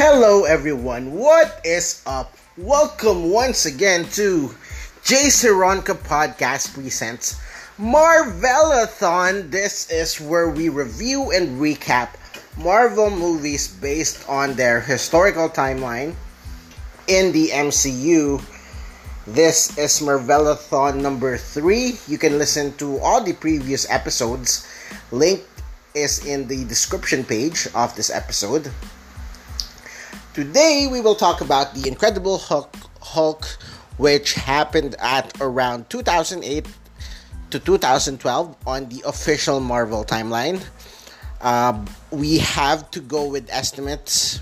Hello, everyone. What is up? Welcome once again to Jay Sironka Podcast Presents Marvelathon. This is where we review and recap Marvel movies based on their historical timeline in the MCU. This is Marvelathon number three. You can listen to all the previous episodes. Link is in the description page of this episode. Today we will talk about the Incredible Hulk, Hulk which happened at around 2008 to 2012 on the official Marvel timeline. Uh, we have to go with estimates,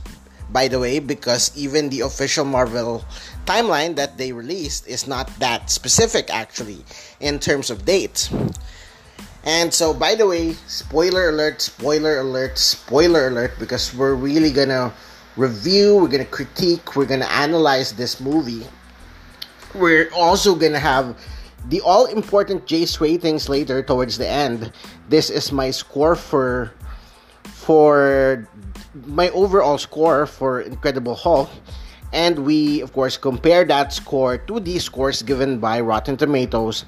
by the way, because even the official Marvel timeline that they released is not that specific actually in terms of dates. And so, by the way, spoiler alert, spoiler alert, spoiler alert, because we're really gonna review, we're gonna critique, we're gonna analyze this movie. We're also gonna have the all important Jace ratings later towards the end. This is my score for for my overall score for Incredible Hulk. And we, of course, compare that score to the scores given by Rotten Tomatoes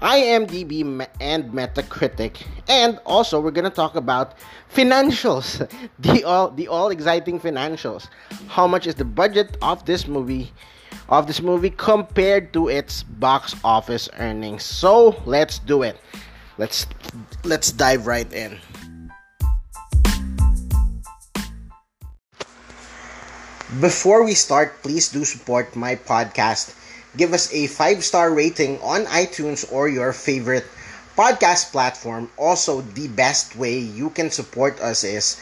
IMDb and Metacritic, and also we're gonna talk about financials, the all the all exciting financials. How much is the budget of this movie, of this movie compared to its box office earnings? So let's do it. Let's let's dive right in. Before we start, please do support my podcast give us a five star rating on iTunes or your favorite podcast platform. Also, the best way you can support us is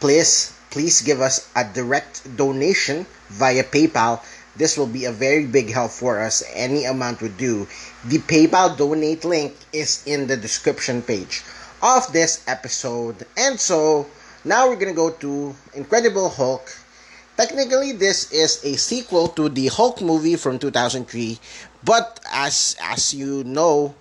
please please give us a direct donation via PayPal. This will be a very big help for us. Any amount would do. The PayPal donate link is in the description page of this episode. And so now we're gonna go to Incredible Hulk Technically, this is a sequel to the Hulk movie from 2003, but as as you know,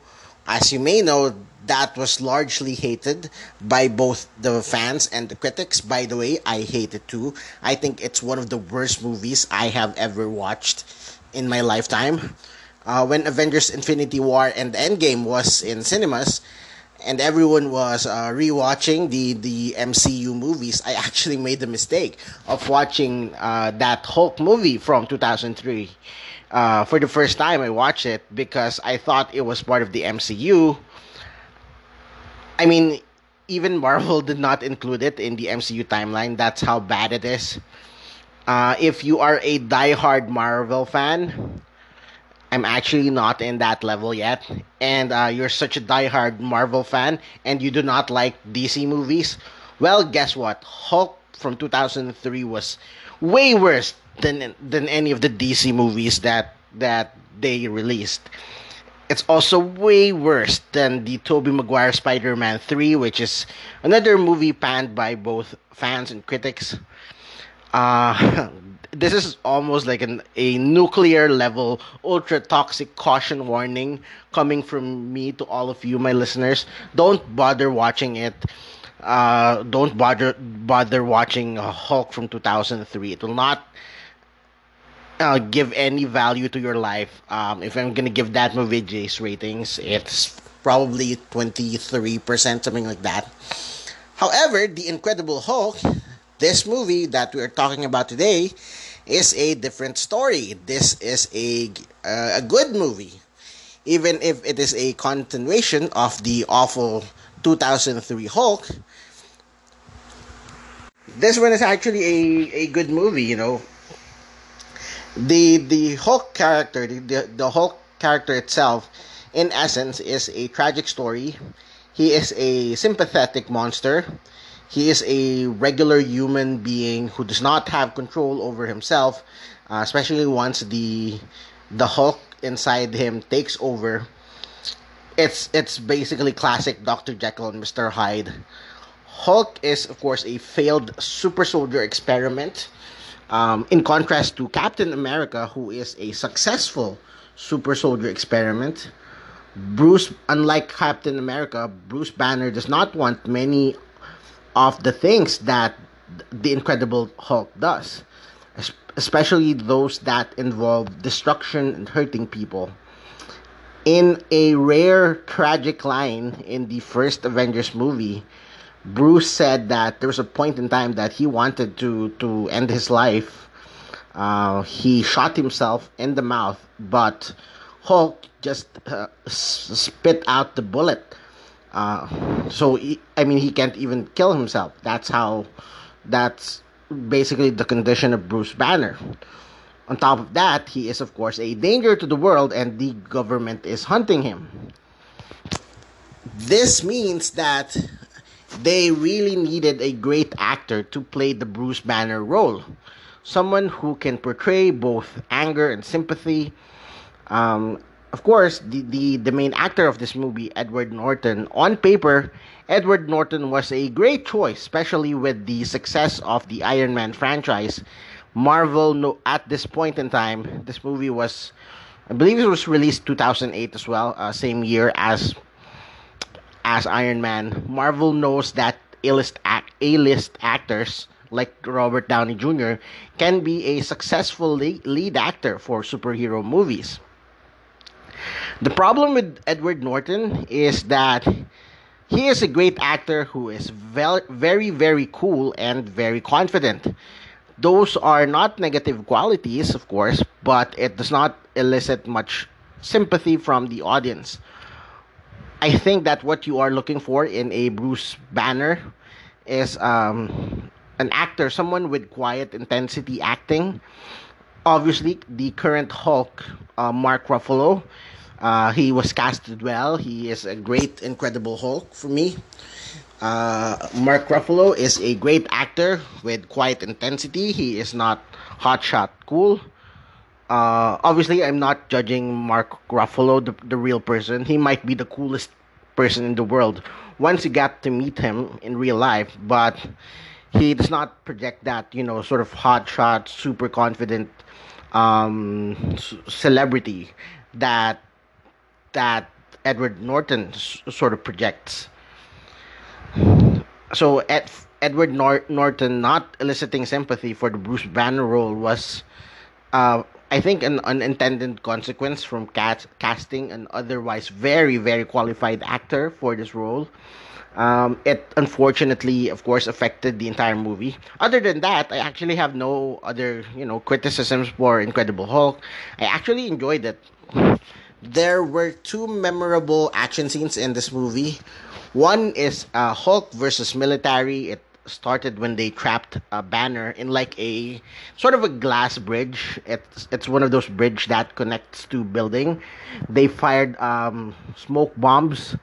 as you may know, that was largely hated by both the fans and the critics. By the way, I hate it too. I think it's one of the worst movies I have ever watched in my lifetime. Uh, when Avengers Infinity War and Endgame was in cinemas, and everyone was uh, rewatching the the MCU movies, I actually made the mistake of watching uh, that Hulk movie from 2003 uh, for the first time. I watched it because I thought it was part of the MCU. I mean, even Marvel did not include it in the MCU timeline. That's how bad it is. Uh, if you are a die-hard Marvel fan, I'm actually not in that level yet. And uh, you're such a die-hard Marvel fan and you do not like DC movies. Well, guess what? Hulk from 2003 was way worse than than any of the DC movies that that they released. It's also way worse than the Tobey Maguire Spider-Man 3, which is another movie panned by both fans and critics. Uh, this is almost like an a nuclear level ultra toxic caution warning coming from me to all of you my listeners. Don't bother watching it. Uh, don't bother bother watching Hulk from 2003 it will not uh, give any value to your life. Um, if I'm gonna give that movie Jace ratings it's probably 23% something like that. However the Incredible Hulk this movie that we are talking about today is a different story. This is a uh, a good movie, even if it is a continuation of the awful 2003 Hulk. This one is actually a, a good movie, you know. The the Hulk character, the, the, the Hulk character itself, in essence, is a tragic story. He is a sympathetic monster he is a regular human being who does not have control over himself, uh, especially once the the Hulk inside him takes over. It's it's basically classic Dr. Jekyll and Mr. Hyde. Hulk is of course a failed super soldier experiment. Um, in contrast to Captain America, who is a successful super soldier experiment. Bruce, unlike Captain America, Bruce Banner does not want many of the things that the Incredible Hulk does. especially those that involve destruction and hurting people. In a rare tragic line in the first Avengers movie, Bruce said that there was a point in time that he wanted to, to end his life. Uh, he shot himself in the mouth, but Hulk just uh, spit out the bullet. Uh, so he, I mean, he can't even kill himself. That's how. That's basically the condition of Bruce Banner. On top of that, he is, of course, a danger to the world and the government is hunting him. This means that they really needed a great actor to play the Bruce Banner role. Someone who can portray both anger and sympathy. Um, of course, the, the, the main actor of this movie, Edward Norton, on paper, Edward Norton was a great choice, especially with the success of the Iron Man franchise Marvel no, at this point in time, this movie was, I believe it was released 2008 as well, uh, same year as as Iron Man. Marvel knows that A-list act, A-list actors like Robert Downey Jr. can be a successful lead, lead actor for superhero movies. The problem with Edward Norton is that he is a great actor who is very, very, very cool and very confident. Those are not negative qualities, of course, but it does not elicit much sympathy from the audience. I think that what you are looking for in a Bruce Banner is um, an actor, someone with quiet intensity acting. Obviously, the current Hulk, uh, Mark Ruffalo, uh, he was casted well. He is a great, incredible Hulk for me. Uh, Mark Ruffalo is a great actor with quiet intensity. He is not hotshot cool. Uh, obviously, I'm not judging Mark Ruffalo, the, the real person. He might be the coolest person in the world once you get to meet him in real life, but he does not project that, you know, sort of hotshot, super confident um, celebrity that that Edward Norton s- sort of projects so Ed, Edward Nor- Norton not eliciting sympathy for the Bruce Banner role was, uh, I think, an unintended consequence from cast- casting an otherwise very, very qualified actor for this role. Um, it unfortunately, of course, affected the entire movie. Other than that, I actually have no other, you know, criticisms for Incredible Hulk. I actually enjoyed it. There were two memorable action scenes in this movie. One is uh, Hulk versus military. It started when they trapped a banner in like a sort of a glass bridge. It's it's one of those bridge that connects to building. They fired um, smoke bombs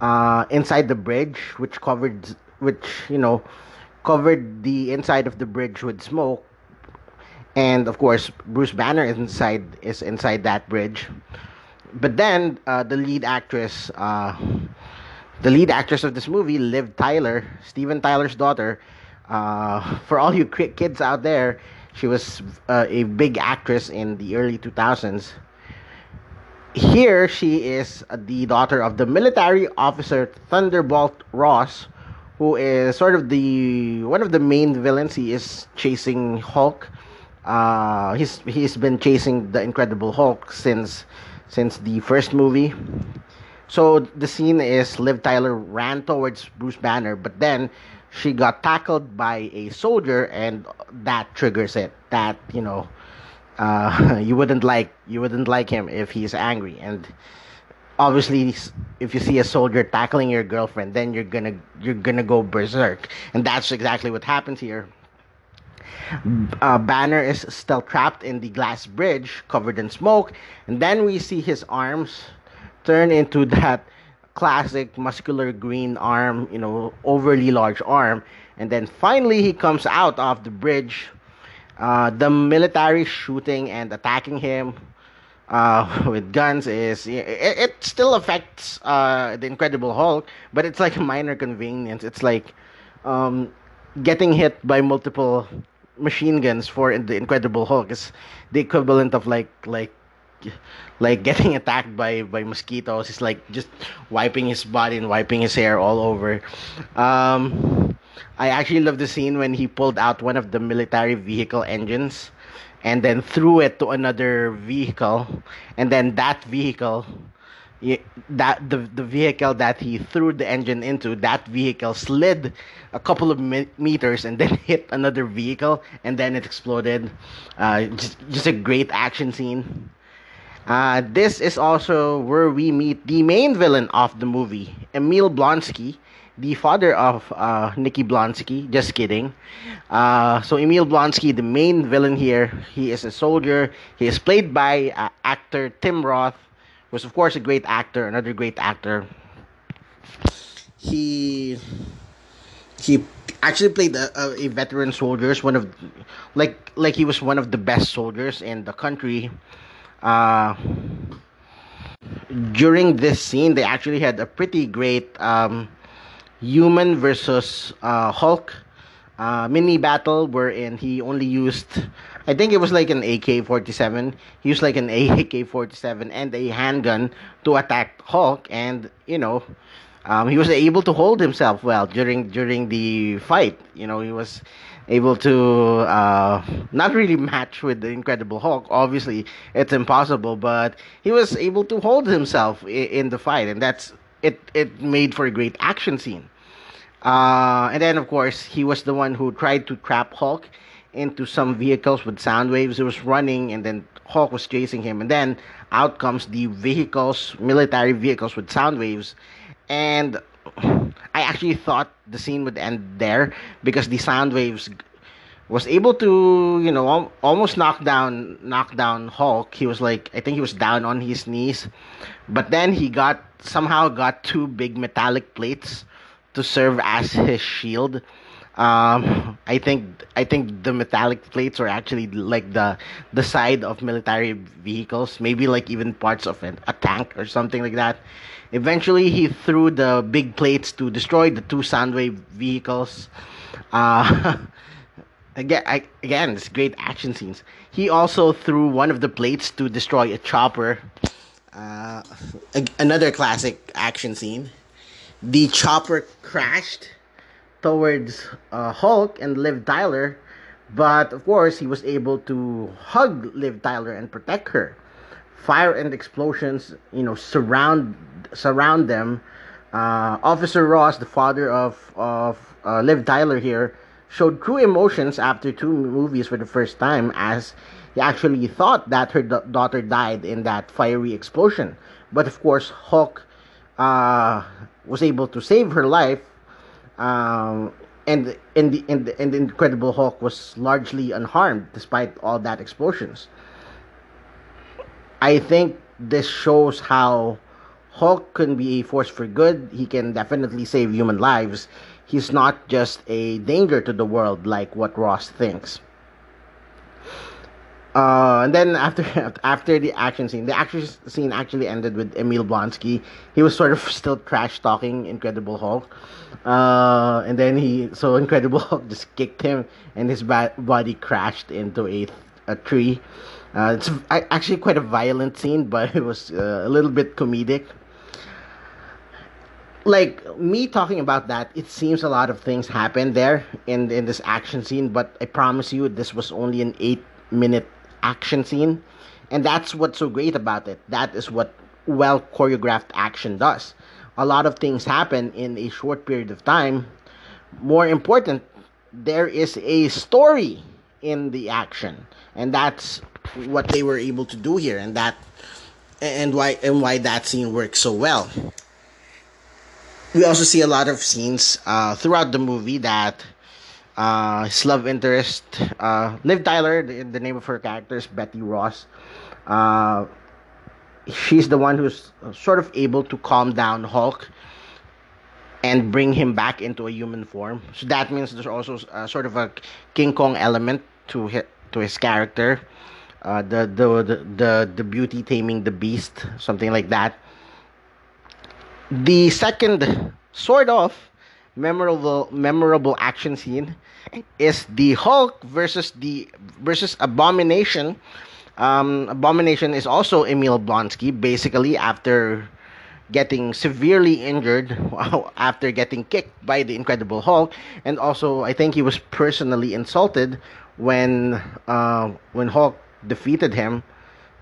uh, inside the bridge, which covered which you know covered the inside of the bridge with smoke. And of course, Bruce Banner inside is inside that bridge. But then uh, the lead actress. Uh, the lead actress of this movie, Liv Tyler, Steven Tyler's daughter. Uh, for all you kids out there, she was uh, a big actress in the early 2000s. Here, she is the daughter of the military officer Thunderbolt Ross, who is sort of the one of the main villains. He is chasing Hulk. Uh, he's he's been chasing the Incredible Hulk since since the first movie. So the scene is Liv Tyler ran towards Bruce Banner, but then she got tackled by a soldier, and that triggers it. That you know, uh, you wouldn't like you wouldn't like him if he's angry, and obviously, if you see a soldier tackling your girlfriend, then you're gonna you're gonna go berserk, and that's exactly what happens here. Uh, Banner is still trapped in the glass bridge, covered in smoke, and then we see his arms turn into that classic muscular green arm, you know, overly large arm. And then finally he comes out of the bridge. Uh, the military shooting and attacking him uh, with guns is it, it still affects uh, the Incredible Hulk, but it's like a minor convenience. It's like um, getting hit by multiple machine guns for the Incredible Hulk is the equivalent of like like like getting attacked by by mosquitoes. He's like just wiping his body and wiping his hair all over. Um, I actually love the scene when he pulled out one of the military vehicle engines and then threw it to another vehicle and then that vehicle that the the vehicle that he threw the engine into that vehicle slid a couple of meters and then hit another vehicle and then it exploded uh, just, just a great action scene uh, this is also where we meet the main villain of the movie emil blonsky the father of uh, Nikki Blonsky. Just kidding. Uh, so Emil Blonsky, the main villain here, he is a soldier. He is played by uh, actor Tim Roth, who's of course a great actor, another great actor. He he actually played a, a, veteran soldier, one of like like he was one of the best soldiers in the country. Uh, during this scene, they actually had a pretty great um, human versus uh, Hulk uh, mini battle wherein he only used I think it was like an AK-47 he used like an AK-47 and a handgun to attack Hulk and you know um, he was able to hold himself well during during the fight you know he was able to uh, not really match with the Incredible Hulk. Obviously, it's impossible, but he was able to hold himself in, in the fight, and that's it. It made for a great action scene. Uh, and then, of course, he was the one who tried to trap Hulk into some vehicles with sound waves. He was running, and then Hulk was chasing him. And then out comes the vehicles, military vehicles with sound waves. And I actually thought the scene would end there because the sound waves was able to, you know, almost knock down knock down Hulk. He was like, I think he was down on his knees, but then he got somehow got two big metallic plates to serve as his shield. Um, I think I think the metallic plates are actually like the the side of military vehicles, maybe like even parts of an, a tank or something like that. Eventually, he threw the big plates to destroy the two Soundwave vehicles. Uh, again, I, again, it's great action scenes. He also threw one of the plates to destroy a chopper. Uh, another classic action scene the chopper crashed towards uh, Hulk and Liv Tyler, but of course he was able to hug Liv Tyler and protect her. Fire and explosions, you know, surround surround them. Uh, Officer Ross, the father of of uh, Liv Tyler here, showed true emotions after two movies for the first time, as he actually thought that her da- daughter died in that fiery explosion. But of course, Hulk uh, was able to save her life, um, and and the, and the and the Incredible Hulk was largely unharmed despite all that explosions. I think this shows how Hulk can be a force for good. He can definitely save human lives. He's not just a danger to the world like what Ross thinks. Uh, and then after after the action scene, the action scene actually ended with Emil Blonsky. He was sort of still trash talking Incredible Hulk, uh, and then he so Incredible Hulk just kicked him, and his ba- body crashed into a a tree. Uh, it's actually quite a violent scene, but it was uh, a little bit comedic. Like me talking about that, it seems a lot of things happened there in in this action scene, but I promise you, this was only an eight minute action scene. And that's what's so great about it. That is what well choreographed action does. A lot of things happen in a short period of time. More important, there is a story in the action. And that's what they were able to do here and that and why and why that scene works so well. We also see a lot of scenes uh, throughout the movie that uh, his love interest, uh, Liv Tyler, the, the name of her character is Betty Ross. Uh, she's the one who's sort of able to calm down Hulk and bring him back into a human form. So that means there's also uh, sort of a King Kong element to his, to his character. Uh, the, the the the the beauty taming the beast, something like that. The second sort of memorable memorable action scene is the Hulk versus the versus Abomination. Um, Abomination is also Emil Blonsky, basically after getting severely injured after getting kicked by the Incredible Hulk, and also I think he was personally insulted when uh, when Hulk defeated him,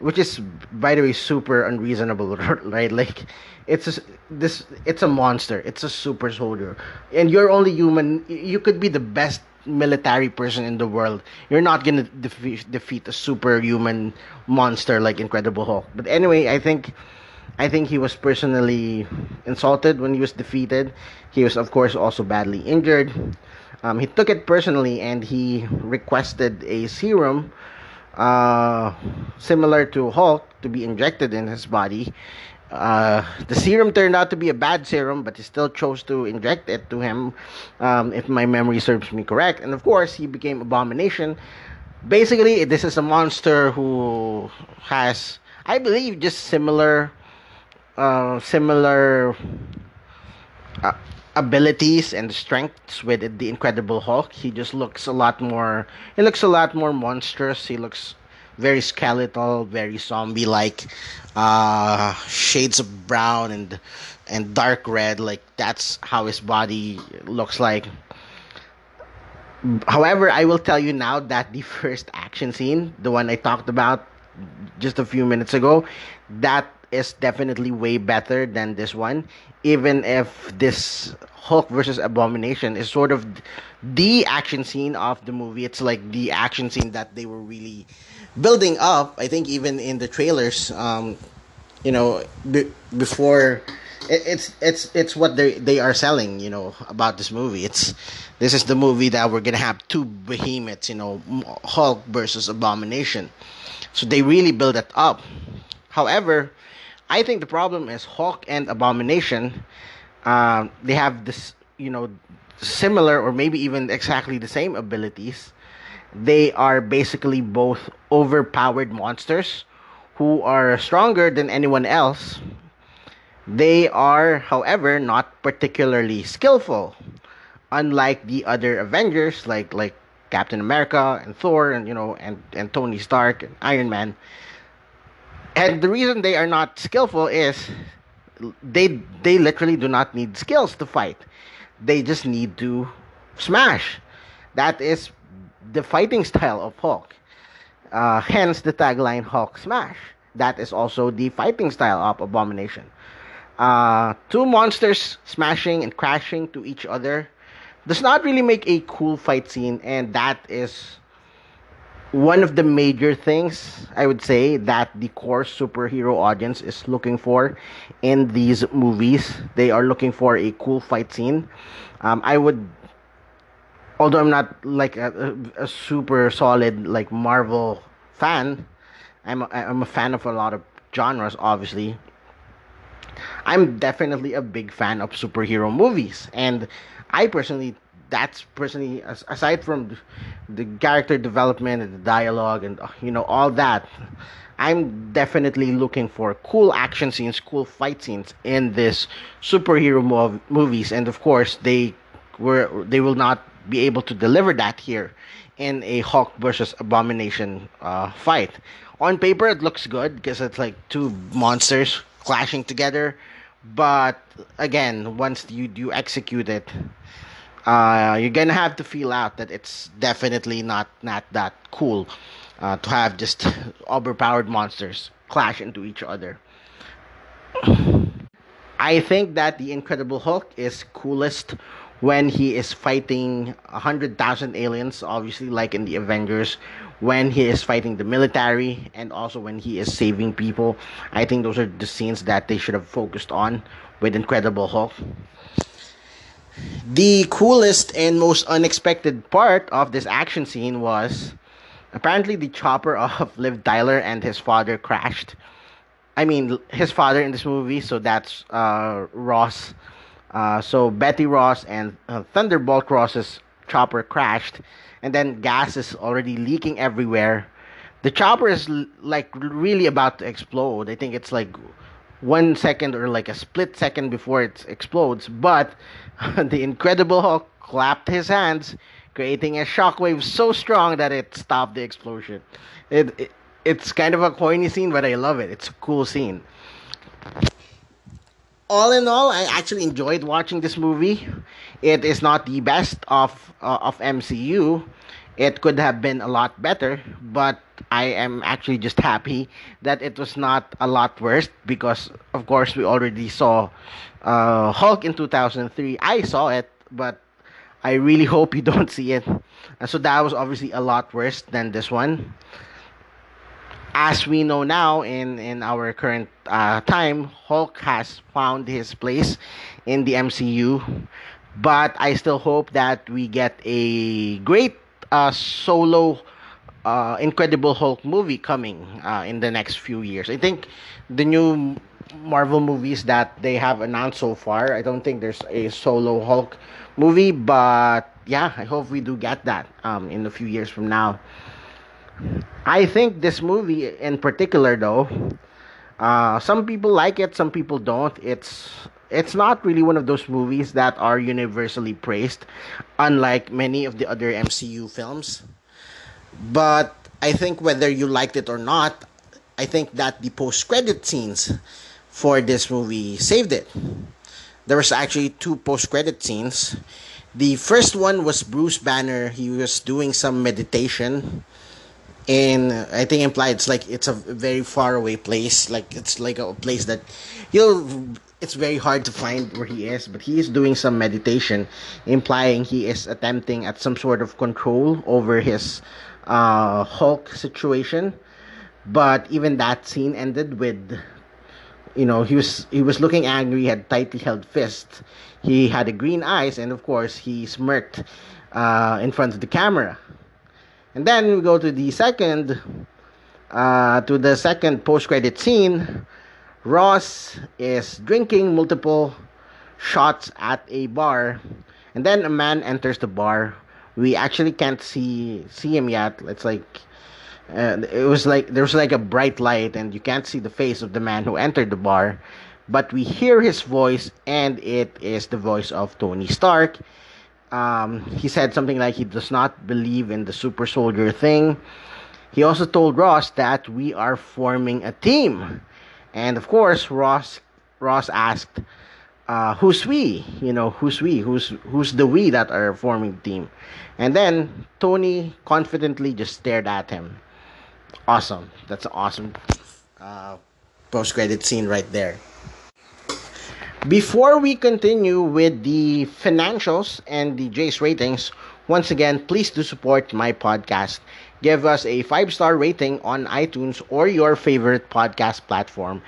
which is by the way super unreasonable, right? Like it's a, this it's a monster, it's a super soldier, and you're only human. You could be the best military person in the world. You're not gonna defeat defeat a superhuman monster like Incredible Hulk. But anyway, I think I think he was personally insulted when he was defeated. He was, of course, also badly injured. Um, he took it personally and he requested a serum uh, similar to Hulk to be injected in his body. Uh, the serum turned out to be a bad serum, but he still chose to inject it to him, um, if my memory serves me correct. And of course, he became Abomination. Basically, this is a monster who has, I believe, just similar uh, similar uh, abilities and strengths with the Incredible Hulk. He just looks a lot more. He looks a lot more monstrous. He looks very skeletal, very zombie-like. Uh, shades of brown and and dark red. Like that's how his body looks like. However, I will tell you now that the first action scene, the one I talked about just a few minutes ago, that is definitely way better than this one. Even if this Hulk versus Abomination is sort of the action scene of the movie, it's like the action scene that they were really building up. I think even in the trailers, um, you know, before it, it's it's it's what they they are selling, you know, about this movie. It's this is the movie that we're gonna have two behemoths, you know, Hulk versus Abomination. So they really build it up. However, I think the problem is Hulk and Abomination. Uh, they have this, you know, similar or maybe even exactly the same abilities. They are basically both overpowered monsters who are stronger than anyone else. They are, however, not particularly skillful, unlike the other Avengers, like like Captain America and Thor, and you know, and and Tony Stark and Iron Man and the reason they are not skillful is they they literally do not need skills to fight. They just need to smash. That is the fighting style of hulk. Uh, hence the tagline hulk smash. That is also the fighting style of abomination. Uh, two monsters smashing and crashing to each other does not really make a cool fight scene and that is one of the major things I would say that the core superhero audience is looking for in these movies. They are looking for a cool fight scene. Um, I would, although I'm not like a, a, super solid like Marvel fan, I'm a, I'm a fan of a lot of genres. Obviously, I'm definitely a big fan of superhero movies, and I personally that's personally aside from the character development and the dialogue and you know all that i'm definitely looking for cool action scenes cool fight scenes in this superhero mov- movies and of course they were they will not be able to deliver that here in a Hulk versus Abomination uh, fight. On paper, it looks good because it's like two monsters clashing together, but again, once you you execute it, uh, you're gonna have to feel out that it's definitely not not that cool uh, to have just overpowered monsters clash into each other. I think that the Incredible Hulk is coolest when he is fighting a hundred thousand aliens, obviously like in the Avengers, when he is fighting the military, and also when he is saving people. I think those are the scenes that they should have focused on with Incredible Hulk. The coolest and most unexpected part of this action scene was apparently the chopper of Liv Tyler and his father crashed. I mean, his father in this movie, so that's uh, Ross. Uh, so Betty Ross and uh, Thunderbolt Ross's chopper crashed, and then gas is already leaking everywhere. The chopper is like really about to explode. I think it's like one second or like a split second before it explodes, but the Incredible Hulk clapped his hands, creating a shockwave so strong that it stopped the explosion. It, it it's kind of a corny scene, but I love it. It's a cool scene. all in all, I actually enjoyed watching this movie. It is not the best of uh, of MCU. It could have been a lot better, but I am actually just happy that it was not a lot worse because, of course, we already saw uh, Hulk in 2003. I saw it, but I really hope you don't see it. And so that was obviously a lot worse than this one. As we know now, in in our current uh, time, Hulk has found his place in the MCU, but I still hope that we get a great uh, solo uh, Incredible Hulk movie coming uh, in the next few years. I think the new Marvel movies that they have announced so far, I don't think there's a solo Hulk movie, but yeah, I hope we do get that um, in a few years from now. I think this movie in particular, though, uh, some people like it, some people don't. It's it's not really one of those movies that are universally praised, unlike many of the other MCU films. But I think whether you liked it or not, I think that the post credit scenes for this movie saved it. There was actually two post credit scenes. The first one was Bruce Banner. He was doing some meditation and I think implied it's like it's a very far away place. Like it's like a place that you'll it's very hard to find where he is, but he is doing some meditation, implying he is attempting at some sort of control over his uh, Hulk situation. But even that scene ended with, you know, he was he was looking angry, had tightly held fists, he had a green eyes, and of course he smirked uh, in front of the camera. And then we go to the second, uh, to the second post-credit scene. Ross is drinking multiple shots at a bar, and then a man enters the bar we actually can't see see him yet. It's like uh, it was like there was like a bright light, and you can't see the face of the man who entered the bar, but we hear his voice, and it is the voice of Tony Stark. Um, he said something like he does not believe in the super soldier thing. He also told Ross that we are forming a team, and of course, Ross Ross asked uh, who's we? You know, who's we? Who's who's the we that are forming the team? And then Tony confidently just stared at him. Awesome. That's an awesome uh, post credit scene right there. Before we continue with the financials and the Jace ratings, once again, please do support my podcast. Give us a five star rating on iTunes or your favorite podcast platform.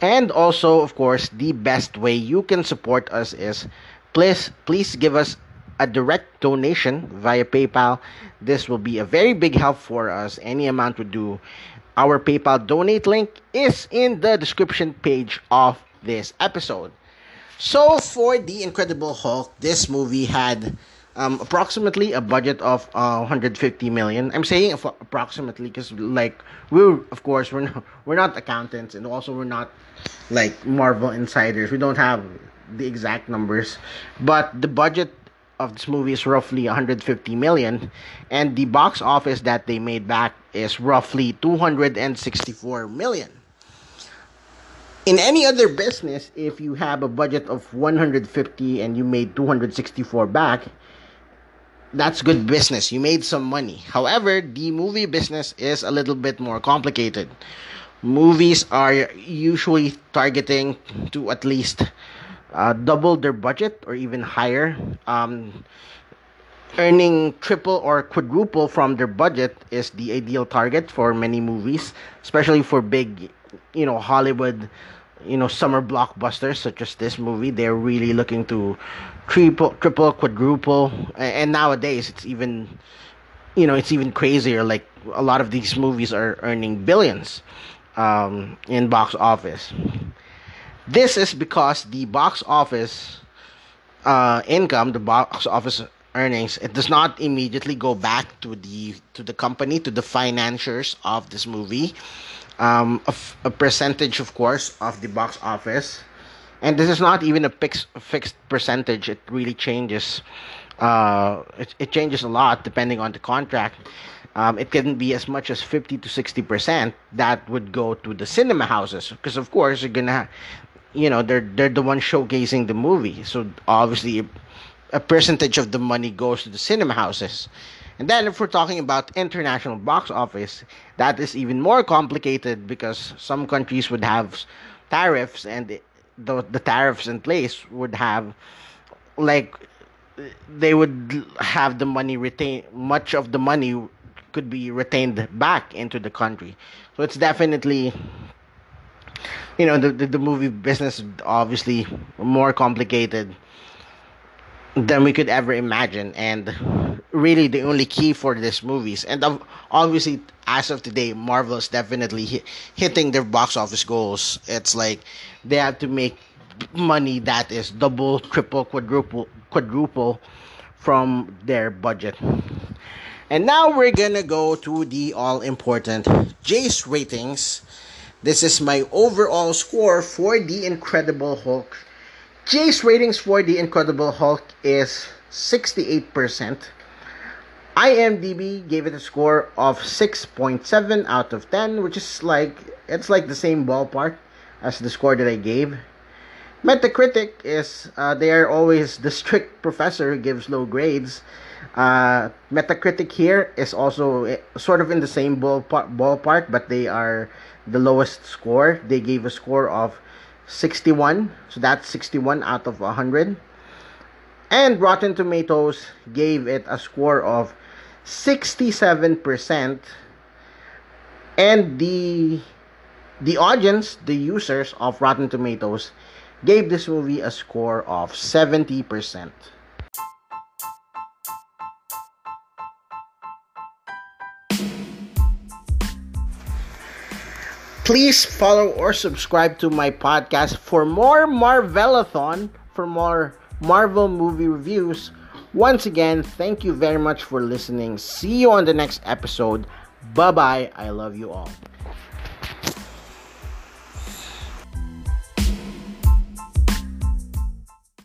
And also, of course, the best way you can support us is please please give us a direct donation via PayPal. This will be a very big help for us. Any amount would do. Our PayPal donate link is in the description page of this episode. So, for The Incredible Hulk, this movie had um, approximately a budget of uh, 150 million. I'm saying approximately because, like, we of course we're not, we're not accountants, and also we're not like Marvel insiders. We don't have the exact numbers, but the budget of this movie is roughly 150 million, and the box office that they made back is roughly 264 million. In any other business, if you have a budget of 150 and you made 264 back, that's good business. You made some money. However, the movie business is a little bit more complicated. Movies are usually targeting to at least uh, double their budget or even higher. Um, earning triple or quadruple from their budget is the ideal target for many movies, especially for big, you know, Hollywood you know summer blockbusters such as this movie they're really looking to triple triple quadruple and nowadays it's even you know it's even crazier like a lot of these movies are earning billions um, in box office this is because the box office uh, income the box office earnings it does not immediately go back to the to the company to the financiers of this movie um, a, f- a percentage, of course, of the box office. And this is not even a fixed fixed percentage. It really changes. Uh, it, it changes a lot depending on the contract. Um, it can be as much as 50 to 60 percent that would go to the cinema houses because of course you're gonna you know they're they're the one showcasing the movie so obviously a percentage of the money goes to the cinema houses and then if we're talking about international box office that is even more complicated because some countries would have tariffs and the, the tariffs in place would have like they would have the money retain much of the money could be retained back into the country. So it's definitely you know the, the, the movie business obviously more complicated than we could ever imagine and really the only key for this movies. And obviously as of today marvel's definitely hit, hitting their box office goals. It's like they have to make money that is double triple quadruple quadruple from their budget. And now we're gonna go to the all important jace ratings. This is my overall score for the incredible hulk Jace ratings for The Incredible Hulk is 68%. IMDb gave it a score of 6.7 out of 10, which is like it's like the same ballpark as the score that I gave. Metacritic is uh, they are always the strict professor who gives low grades. Uh, Metacritic here is also eh, sort of in the same ballpark, ballpark, but they are the lowest score. They gave a score of 61 so that's 61 out of 100 and rotten tomatoes gave it a score of 67% and the the audience the users of rotten tomatoes gave this movie a score of 70% Please follow or subscribe to my podcast for more Marvelathon, for more Marvel movie reviews. Once again, thank you very much for listening. See you on the next episode. Bye bye. I love you all.